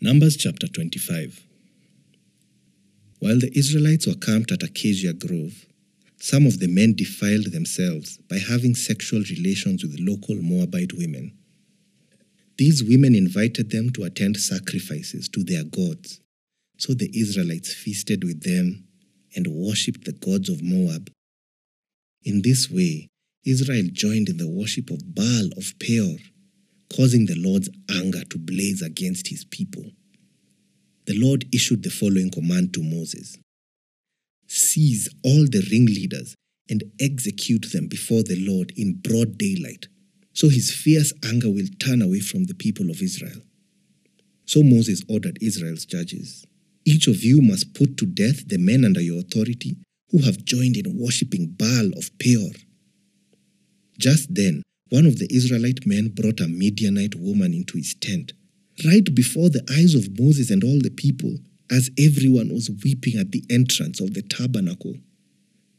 Numbers chapter 25. While the Israelites were camped at Acacia Grove, some of the men defiled themselves by having sexual relations with local Moabite women. These women invited them to attend sacrifices to their gods, so the Israelites feasted with them and worshipped the gods of Moab. In this way, Israel joined in the worship of Baal of Peor, causing the Lord's anger to blaze against his people. The Lord issued the following command to Moses Seize all the ringleaders and execute them before the Lord in broad daylight, so his fierce anger will turn away from the people of Israel. So Moses ordered Israel's judges Each of you must put to death the men under your authority who have joined in worshipping Baal of Peor. Just then, one of the Israelite men brought a Midianite woman into his tent, right before the eyes of Moses and all the people, as everyone was weeping at the entrance of the tabernacle.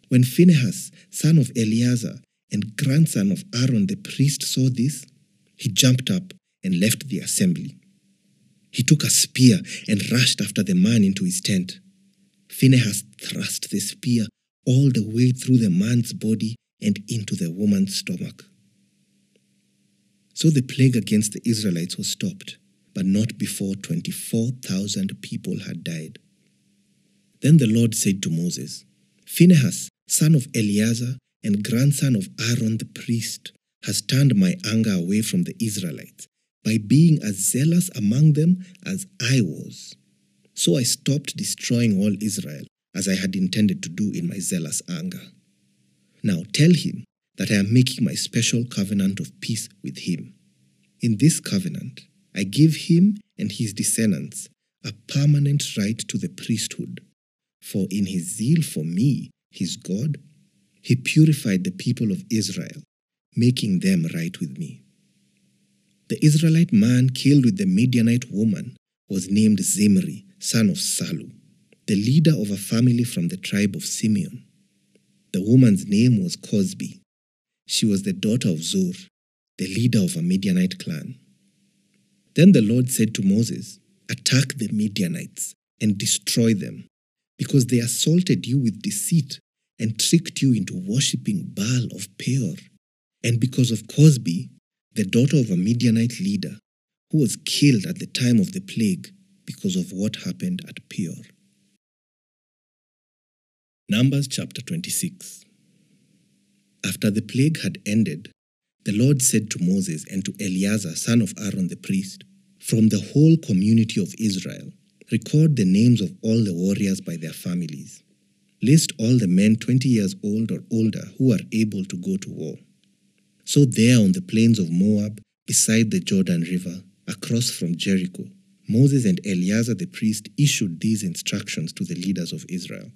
When Phinehas, son of Eleazar and grandson of Aaron the priest, saw this, he jumped up and left the assembly. He took a spear and rushed after the man into his tent. Phinehas thrust the spear all the way through the man's body and into the woman's stomach. So the plague against the Israelites was stopped, but not before 24,000 people had died. Then the Lord said to Moses, Phinehas, son of Eleazar and grandson of Aaron the priest, has turned my anger away from the Israelites by being as zealous among them as I was. So I stopped destroying all Israel, as I had intended to do in my zealous anger. Now tell him that I am making my special covenant of peace with him. In this covenant, I give him and his descendants a permanent right to the priesthood. For in his zeal for me, his God, he purified the people of Israel, making them right with me. The Israelite man killed with the Midianite woman was named Zimri, son of Salu, the leader of a family from the tribe of Simeon. The woman's name was Cosbi. She was the daughter of Zur, the leader of a Midianite clan. Then the Lord said to Moses, Attack the Midianites and destroy them, because they assaulted you with deceit and tricked you into worshipping Baal of Peor, and because of Cosbi, the daughter of a Midianite leader, who was killed at the time of the plague because of what happened at Peor. Numbers chapter 26. After the plague had ended, the Lord said to Moses and to Eleazar, son of Aaron the priest, From the whole community of Israel, record the names of all the warriors by their families. List all the men 20 years old or older who are able to go to war. So, there on the plains of Moab, beside the Jordan River, across from Jericho, Moses and Eleazar the priest issued these instructions to the leaders of Israel.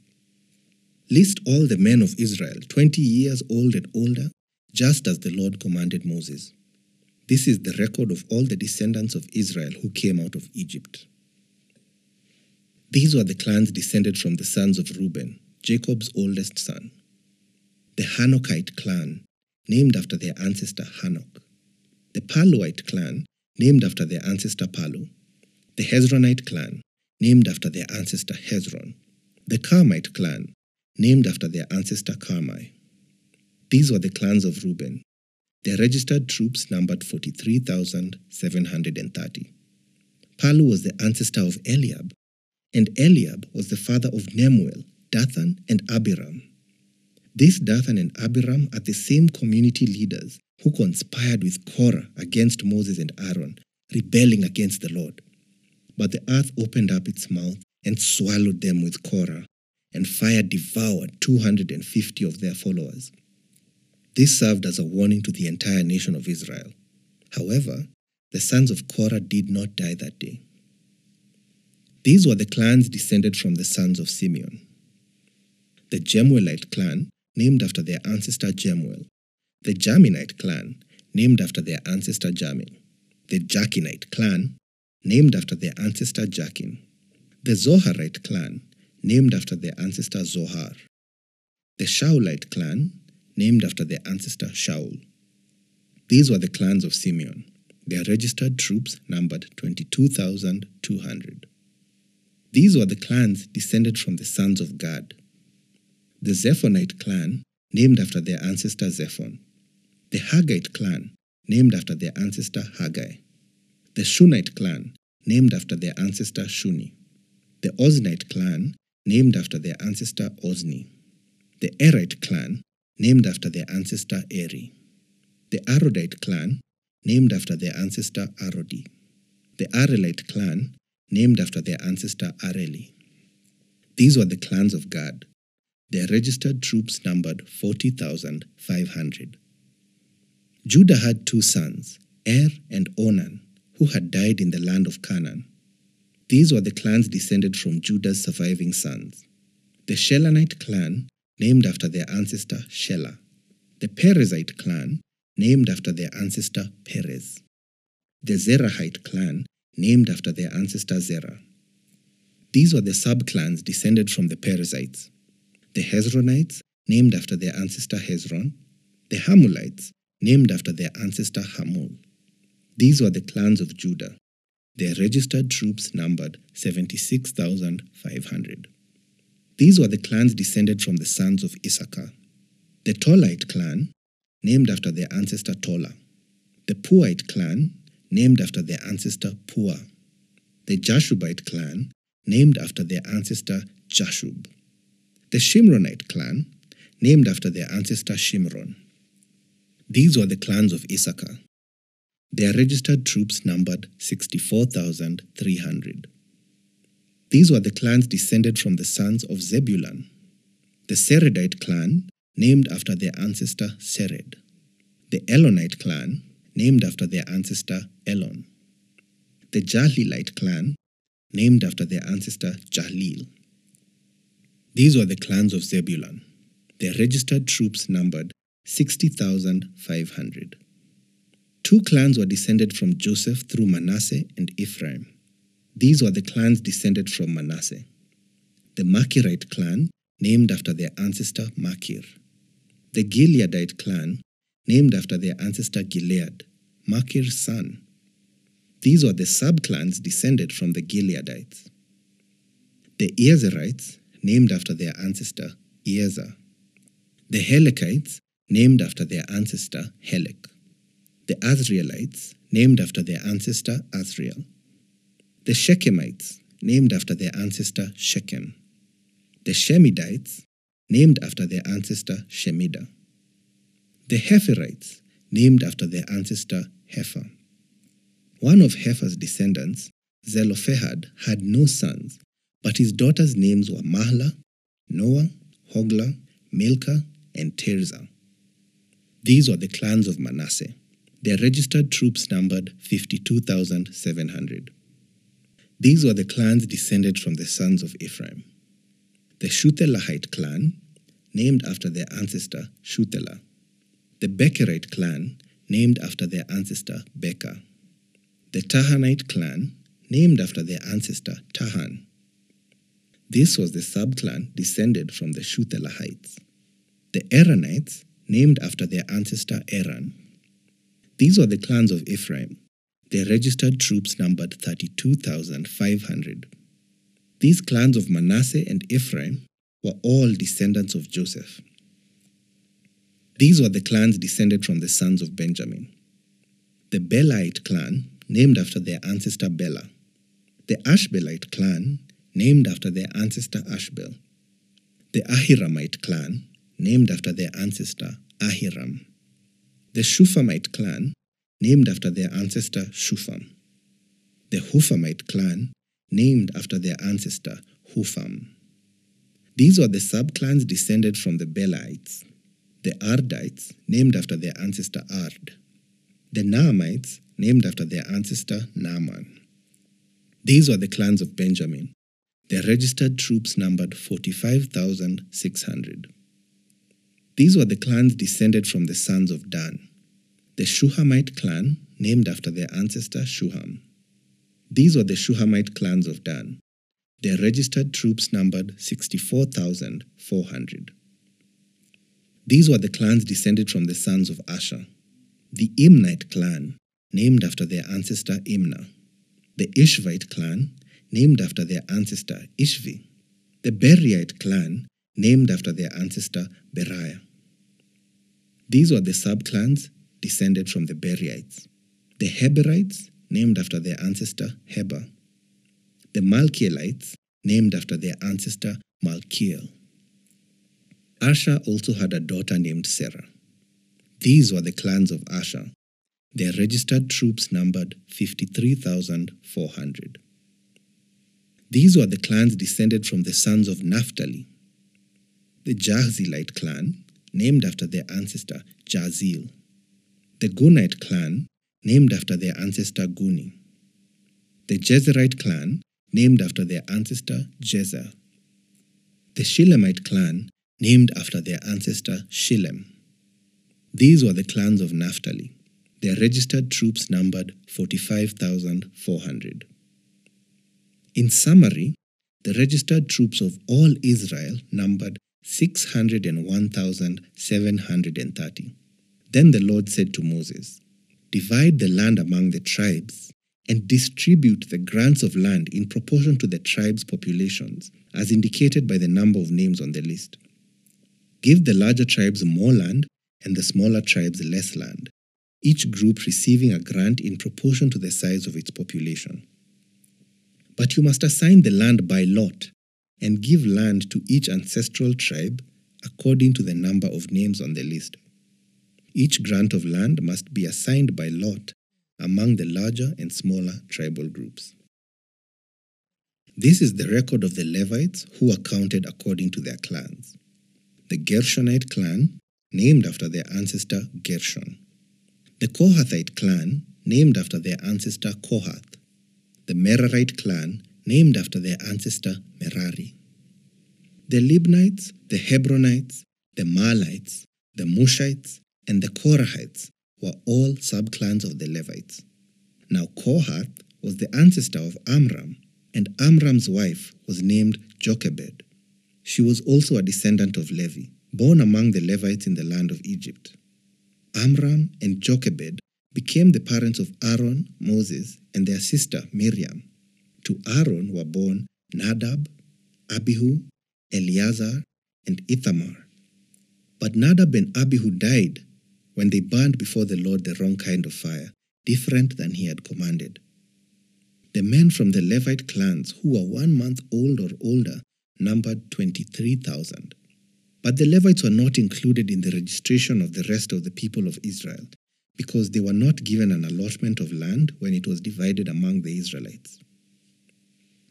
List all the men of Israel, 20 years old and older, just as the Lord commanded Moses. This is the record of all the descendants of Israel who came out of Egypt. These were the clans descended from the sons of Reuben, Jacob's oldest son. The Hanochite clan, named after their ancestor Hanoch. The Paluite clan, named after their ancestor Palu. The Hezronite clan, named after their ancestor Hezron. The Carmite clan, named after their ancestor Carmi. These were the clans of Reuben. Their registered troops numbered 43,730. Palu was the ancestor of Eliab, and Eliab was the father of Nemuel, Dathan, and Abiram. These Dathan and Abiram are the same community leaders who conspired with Korah against Moses and Aaron, rebelling against the Lord. But the earth opened up its mouth and swallowed them with Korah, and fire devoured 250 of their followers. This served as a warning to the entire nation of Israel. However, the sons of Korah did not die that day. These were the clans descended from the sons of Simeon. The Jemuelite clan, named after their ancestor Jemuel. The Jaminite clan, named after their ancestor Jamin. The Jachinite clan, named after their ancestor Jachin. The Zoharite clan, named after their ancestor Zohar. The Shaulite clan, named after their ancestor Shaul. These were the clans of Simeon. Their registered troops numbered 22,200. These were the clans descended from the sons of Gad. The Zephonite clan, named after their ancestor Zephon. The Haggite clan, named after their ancestor Haggai. The Shunite clan, named after their ancestor Shuni. The Oznite clan, named after their ancestor Ozni. The Erite clan, named after their ancestor Eri. The Arodite clan, named after their ancestor Arodi. The Arelite clan, named after their ancestor Areli. These were the clans of Gad. Their registered troops numbered 40,500. Judah had two sons, Er and Onan, who had died in the land of Canaan. These were the clans descended from Judah's surviving sons. The Shelanite clan, named after their ancestor Shelah. The Perezite clan, named after their ancestor Perez. The Zerahite clan, named after their ancestor Zerah. These were the subclans descended from the Perezites. The Hezronites, named after their ancestor Hezron. The Hamulites, named after their ancestor Hamul. These were the clans of Judah. Their registered troops numbered 76,500. These were the clans descended from the sons of Issachar. The Tolite clan, named after their ancestor Tola. The Puite clan, named after their ancestor Pua. The Jashubite clan, named after their ancestor Jashub. The Shimronite clan, named after their ancestor Shimron. These were the clans of Issachar. Their registered troops numbered 64,300. These were the clans descended from the sons of Zebulun. The Seredite clan, named after their ancestor Sered. The Elonite clan, named after their ancestor Elon. The Jahleelite clan, named after their ancestor Jahleel. These were the clans of Zebulun. Their registered troops numbered 60,500. Two clans were descended from Joseph through Manasseh and Ephraim. These were the clans descended from Manasseh. The Machirite clan, named after their ancestor Machir. The Gileadite clan, named after their ancestor Gilead, Machir's son. These were the subclans descended from the Gileadites. The Eazerites, named after their ancestor Ezer. The Helekites, named after their ancestor Helek. The Asrielites, named after their ancestor Asriel. The Shechemites, named after their ancestor Shechem. The Shemidites, named after their ancestor Shemida. The Hepherites, named after their ancestor Hepher. One of Hepher's descendants, Zelophehad, had no sons, but his daughters' names were Mahlah, Noah, Hoglah, Milcah, and Tirzah. These were the clans of Manasseh. Their registered troops numbered 52,700. These were the clans descended from the sons of Ephraim. The Shuthelahite clan, named after their ancestor Shuthelah. The Becherite clan, named after their ancestor Becher. The Tahanite clan, named after their ancestor Tahan. This was the subclan descended from the Shuthelahites. The Eranites, named after their ancestor Eran. These were the clans of Ephraim. Their registered troops numbered 32,500. These clans of Manasseh and Ephraim were all descendants of Joseph. These were the clans descended from the sons of Benjamin. The Belite clan, named after their ancestor Bela. The Ashbelite clan, named after their ancestor Ashbel. The Ahiramite clan, named after their ancestor Ahiram. The Shuphamite clan, named after their ancestor Shupham. The Huphamite clan, named after their ancestor Hupham. These were the subclans descended from the Belaites. The Ardites, named after their ancestor Ard. The Naamites, named after their ancestor Naaman. These were the clans of Benjamin. Their registered troops numbered 45,600. These were the clans descended from the sons of Dan. The Shuhamite clan, named after their ancestor Shuham. These were the Shuhamite clans of Dan. Their registered troops numbered 64,400. These were the clans descended from the sons of Asher. The Imnite clan, named after their ancestor Imnah. The Ishvite clan, named after their ancestor Ishvi. The Beriite clan, named after their ancestor Beriah. These were the subclans descended from the Beriites. The Heberites, named after their ancestor Heber. The Malkielites, named after their ancestor Malkiel. Asher also had a daughter named Sarah. These were the clans of Asher. Their registered troops numbered 53,400. These were the clans descended from the sons of Naphtali. The Jahzeelite clan, named after their ancestor Jahzeel. The Gunite clan, named after their ancestor Guni. The Jezerite clan, named after their ancestor Jezer. The Shilemite clan, named after their ancestor Shilem. These were the clans of Naphtali. Their registered troops numbered 45,400. In summary, the registered troops of all Israel numbered 601,730. Then the Lord said to Moses, Divide the land among the tribes and distribute the grants of land in proportion to the tribes' populations, as indicated by the number of names on the list. Give the larger tribes more land and the smaller tribes less land, each group receiving a grant in proportion to the size of its population. But you must assign the land by lot and give land to each ancestral tribe according to the number of names on the list. Each grant of land must be assigned by lot among the larger and smaller tribal groups. This is the record of the Levites who are counted according to their clans. The Gershonite clan, named after their ancestor Gershon. The Kohathite clan, named after their ancestor Kohath. The Merarite clan, named after their ancestor Merari. The Libnites, the Hebronites, the Mahlites, the Mushites, and the Korahites were all subclans of the Levites. Now Kohath was the ancestor of Amram, and Amram's wife was named Jochebed. She was also a descendant of Levi, born among the Levites in the land of Egypt. Amram and Jochebed became the parents of Aaron, Moses, and their sister Miriam. To Aaron were born Nadab, Abihu, Eleazar, and Ithamar. But Nadab and Abihu died when they burned before the Lord the wrong kind of fire, different than he had commanded. The men from the Levite clans who were one month old or older numbered 23,000. But the Levites were not included in the registration of the rest of the people of Israel because they were not given an allotment of land when it was divided among the Israelites.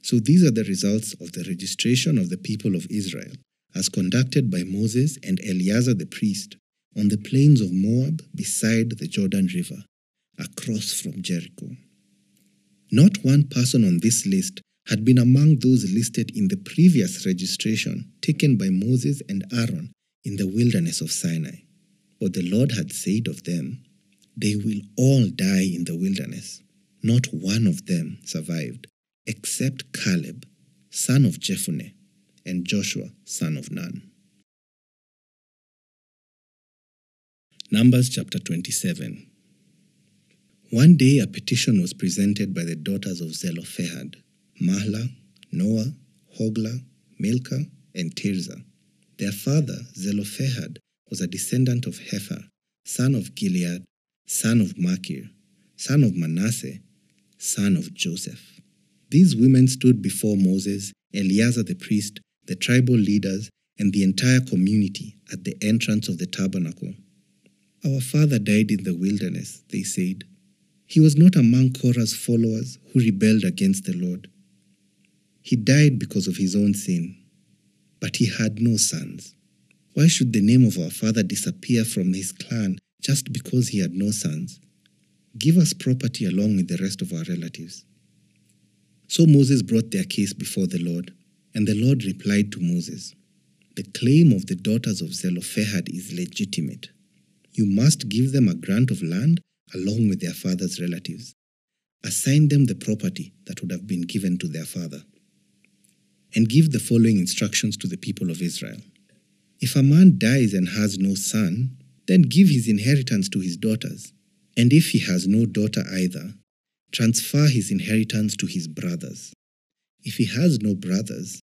So these are the results of the registration of the people of Israel as conducted by Moses and Eleazar the priest on the plains of Moab beside the Jordan River, across from Jericho. Not one person on this list had been among those listed in the previous registration taken by Moses and Aaron in the wilderness of Sinai. For the Lord had said of them, They will all die in the wilderness. Not one of them survived, except Caleb, son of Jephunneh, and Joshua, son of Nun. Numbers chapter 27. One day a petition was presented by the daughters of Zelophehad, Mahlah, Noah, Hoglah, Milcah, and Tirzah. Their father, Zelophehad, was a descendant of Hepher, son of Gilead, son of Machir, son of Manasseh, son of Joseph. These women stood before Moses, Eleazar the priest, the tribal leaders, and the entire community at the entrance of the tabernacle. Our father died in the wilderness, they said. He was not among Korah's followers who rebelled against the Lord. He died because of his own sin, but he had no sons. Why should the name of our father disappear from his clan just because he had no sons? Give us property along with the rest of our relatives. So Moses brought their case before the Lord, and the Lord replied to Moses, The claim of the daughters of Zelophehad is legitimate. You must give them a grant of land along with their father's relatives. Assign them the property that would have been given to their father. And give the following instructions to the people of Israel. If a man dies and has no son, then give his inheritance to his daughters, And if he has no daughter either, transfer his inheritance to his brothers. If he has no brothers,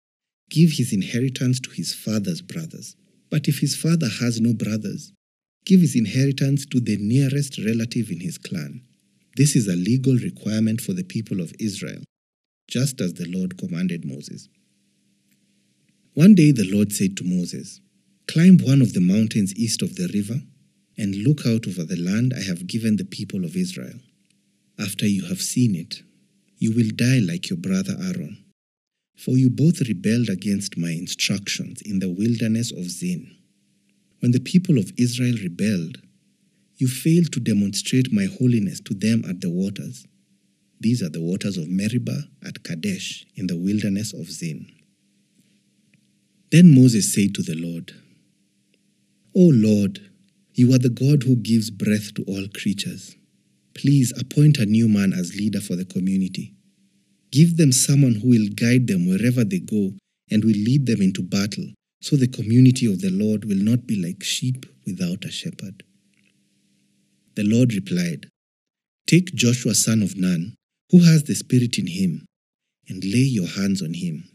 give his inheritance to his father's brothers. But if his father has no brothers, give his inheritance to the nearest relative in his clan. This is a legal requirement for the people of Israel, just as the Lord commanded Moses. One day the Lord said to Moses, Climb one of the mountains east of the river and look out over the land I have given the people of Israel. After you have seen it, you will die like your brother Aaron, for you both rebelled against my instructions in the wilderness of Zin. When the people of Israel rebelled, you failed to demonstrate my holiness to them at the waters. These are the waters of Meribah at Kadesh in the wilderness of Zin. Then Moses said to the Lord, O Lord, you are the God who gives breath to all creatures. Please appoint a new man as leader for the community. Give them someone who will guide them wherever they go and will lead them into battle, so the community of the Lord will not be like sheep without a shepherd. The Lord replied, Take Joshua son of Nun, who has the Spirit in him, and lay your hands on him.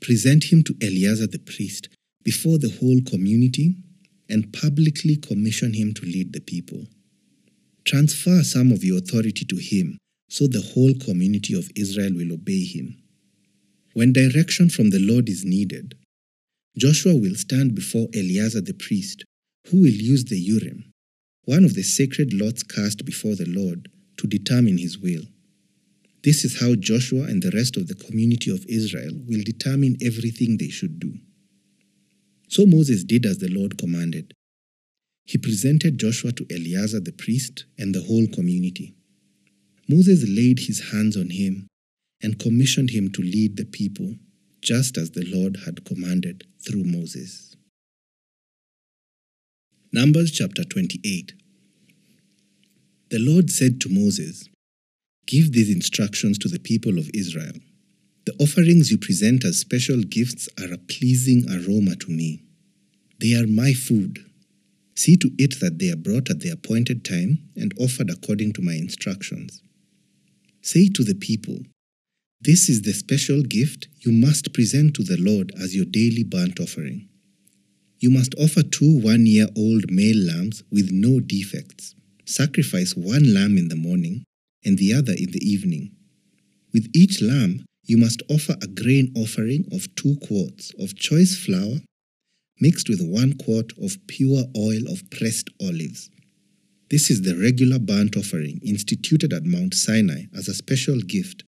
Present him to Eleazar the priest before the whole community and publicly commission him to lead the people. Transfer some of your authority to him so the whole community of Israel will obey him. When direction from the Lord is needed, Joshua will stand before Eleazar the priest, who will use the Urim, one of the sacred lots cast before the Lord, to determine his will. This is how Joshua and the rest of the community of Israel will determine everything they should do. So Moses did as the Lord commanded. He presented Joshua to Eleazar the priest and the whole community. Moses laid his hands on him and commissioned him to lead the people, just as the Lord had commanded through Moses. Numbers chapter 28 The Lord said to Moses, Give these instructions to the people of Israel. The offerings you present as special gifts are a pleasing aroma to me. They are my food. See to it that they are brought at the appointed time and offered according to my instructions. Say to the people, This is the special gift you must present to the Lord as your daily burnt offering. You must offer two one year old male lambs with no defects. Sacrifice one lamb in the morning and the other in the evening. With each lamb, you must offer a grain offering of two quarts of choice flour mixed with one quart of pure oil of pressed olives. This is the regular burnt offering instituted at Mount Sinai as a special gift,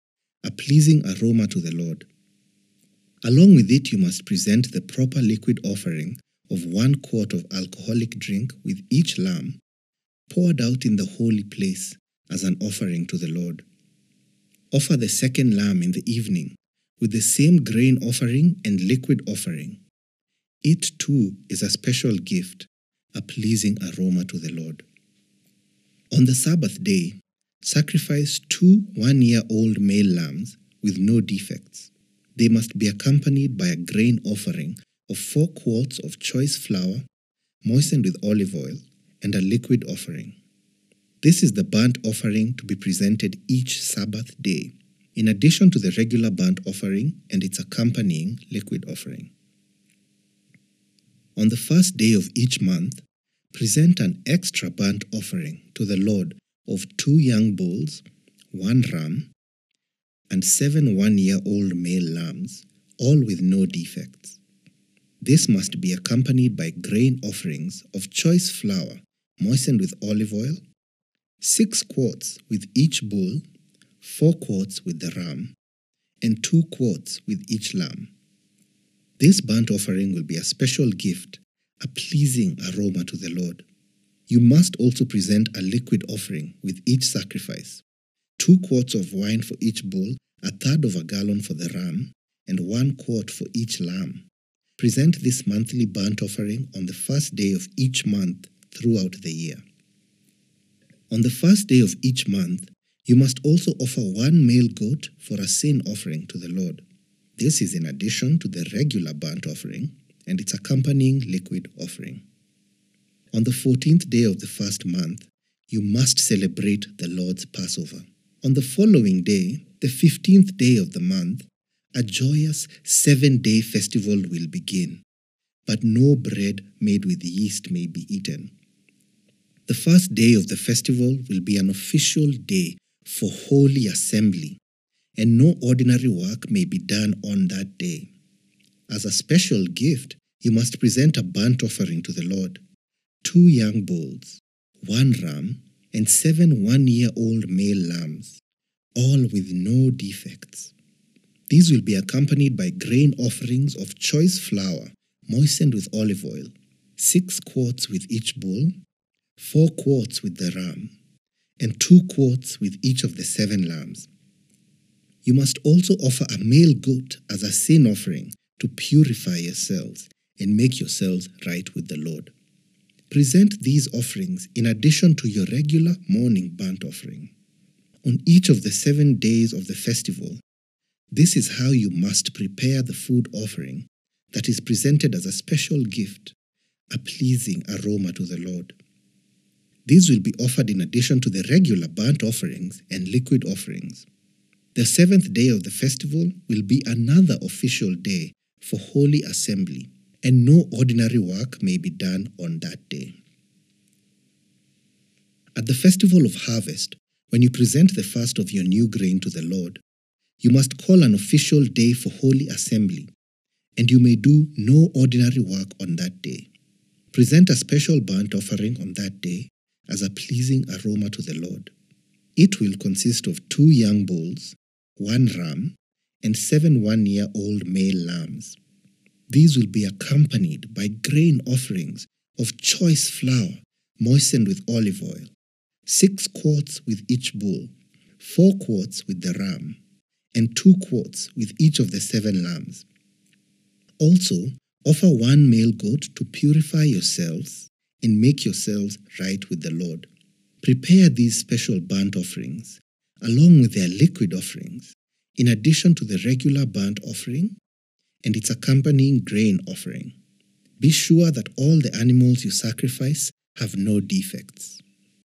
a pleasing aroma to the Lord. Along with it, you must present the proper liquid offering of one quart of alcoholic drink with each lamb, poured out in the holy place as an offering to the Lord. Offer the second lamb in the evening with the same grain offering and liquid offering. It too is a special gift, a pleasing aroma to the Lord. On the Sabbath day, sacrifice two one year old male lambs with no defects. They must be accompanied by a grain offering of four quarts of choice flour, moistened with olive oil, and a liquid offering. This is the burnt offering to be presented each Sabbath day, in addition to the regular burnt offering and its accompanying liquid offering. On the first day of each month, present an extra burnt offering to the Lord of two young bulls, one ram, and seven one year old male lambs, all with no defects. This must be accompanied by grain offerings of choice flour moistened with olive oil six quarts with each bull, four quarts with the ram, and two quarts with each lamb. This burnt offering will be a special gift, a pleasing aroma to the Lord. You must also present a liquid offering with each sacrifice two quarts of wine for each bull, a third of a gallon for the ram, and one quart for each lamb. Present this monthly burnt offering on the first day of each month throughout the year. On the first day of each month, you must also offer one male goat for a sin offering to the Lord. This is in addition to the regular burnt offering and its accompanying liquid offering. On the fourteenth day of the first month, you must celebrate the Lord's Passover. On the following day, the 15th day of the month, a joyous seven day festival will begin, but no bread made with yeast may be eaten. The first day of the festival will be an official day for holy assembly, and no ordinary work may be done on that day. As a special gift, you must present a burnt offering to the Lord two young bulls, one ram, and seven one year old male lambs, all with no defects. These will be accompanied by grain offerings of choice flour moistened with olive oil, six quarts with each bull, four quarts with the ram, and two quarts with each of the seven lambs. You must also offer a male goat as a sin offering to purify yourselves and make yourselves right with the Lord. Present these offerings in addition to your regular morning burnt offering. On each of the seven days of the festival, this is how you must prepare the food offering that is presented as a special gift, a pleasing aroma to the Lord. These will be offered in addition to the regular burnt offerings and liquid offerings. The seventh day of the festival will be another official day for holy assembly, and no ordinary work may be done on that day. At the festival of harvest, when you present the first of your new grain to the Lord, you must call an official day for holy assembly, and you may do no ordinary work on that day. Present a special burnt offering on that day as a pleasing aroma to the Lord. It will consist of two young bulls, one ram, and seven one year old male lambs. These will be accompanied by grain offerings of choice flour moistened with olive oil, six quarts with each bull, four quarts with the ram, and two quarts with each of the seven lambs. Also, offer one male goat to purify yourselves and make yourselves right with the Lord. Prepare these special burnt offerings, along with their liquid offerings, in addition to the regular burnt offering and its accompanying grain offering. Be sure that all the animals you sacrifice have no defects.